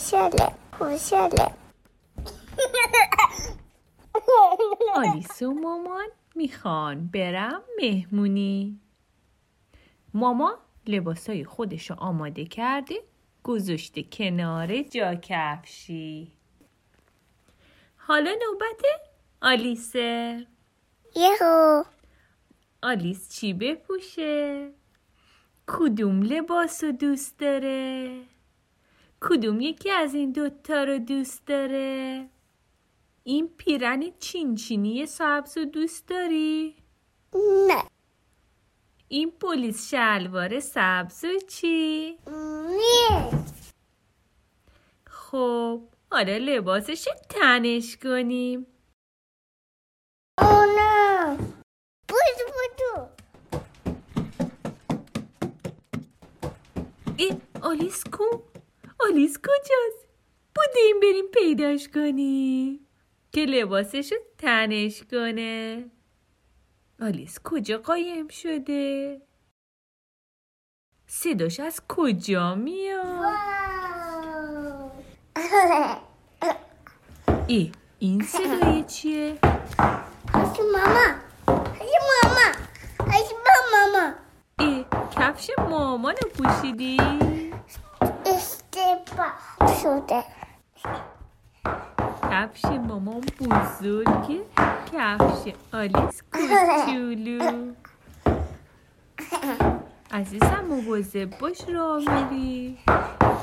خوشحاله خوشحاله آلیس و مامان می‌خوان برم مهمونی. ماما لباسای خودشو آماده کرده گذاشته کنار جا کفشی حالا نوبت آلیسه. یهو. آلیس چی بپوشه؟ کدوم لباس رو دوست داره؟ کدوم یکی از این دوتا رو دوست داره؟ این پیرن چینچینی سبز رو دوست داری؟ نه این پلیس شلوار سبز و چی؟ نه خب حالا لباسش رو تنش کنیم او نه بودو بودو ای آلیس کو؟ آلیس کجاست؟ بودیم بریم پیداش کنیم که لباسش تنش کنه آلیس کجا قایم شده؟ صداش از کجا میاد؟ ای این صدای چیه؟ هشی ماما هشی ماما هشی ماما ای کفش مامانو پوشیدی؟ شده. کفش مامان بزرگه. کفش آلیس کوچولو. عزیزم مواظب باش راه میری.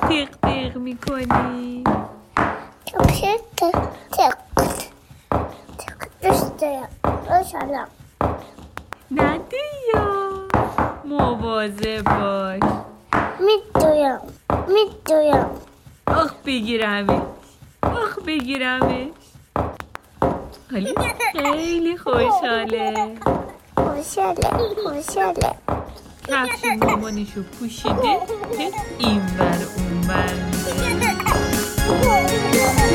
تق تق می‌کنی. کفش تق تق. تق دوست دارم روشنم ندی یا مواظب باش. میدویم میدویم آخ بگیرمش آخ بگیرمش آلیس خیلی خوشحاله. خوشحاله خوشحاله. کفش مامانشو پوشیده این بر اون بر.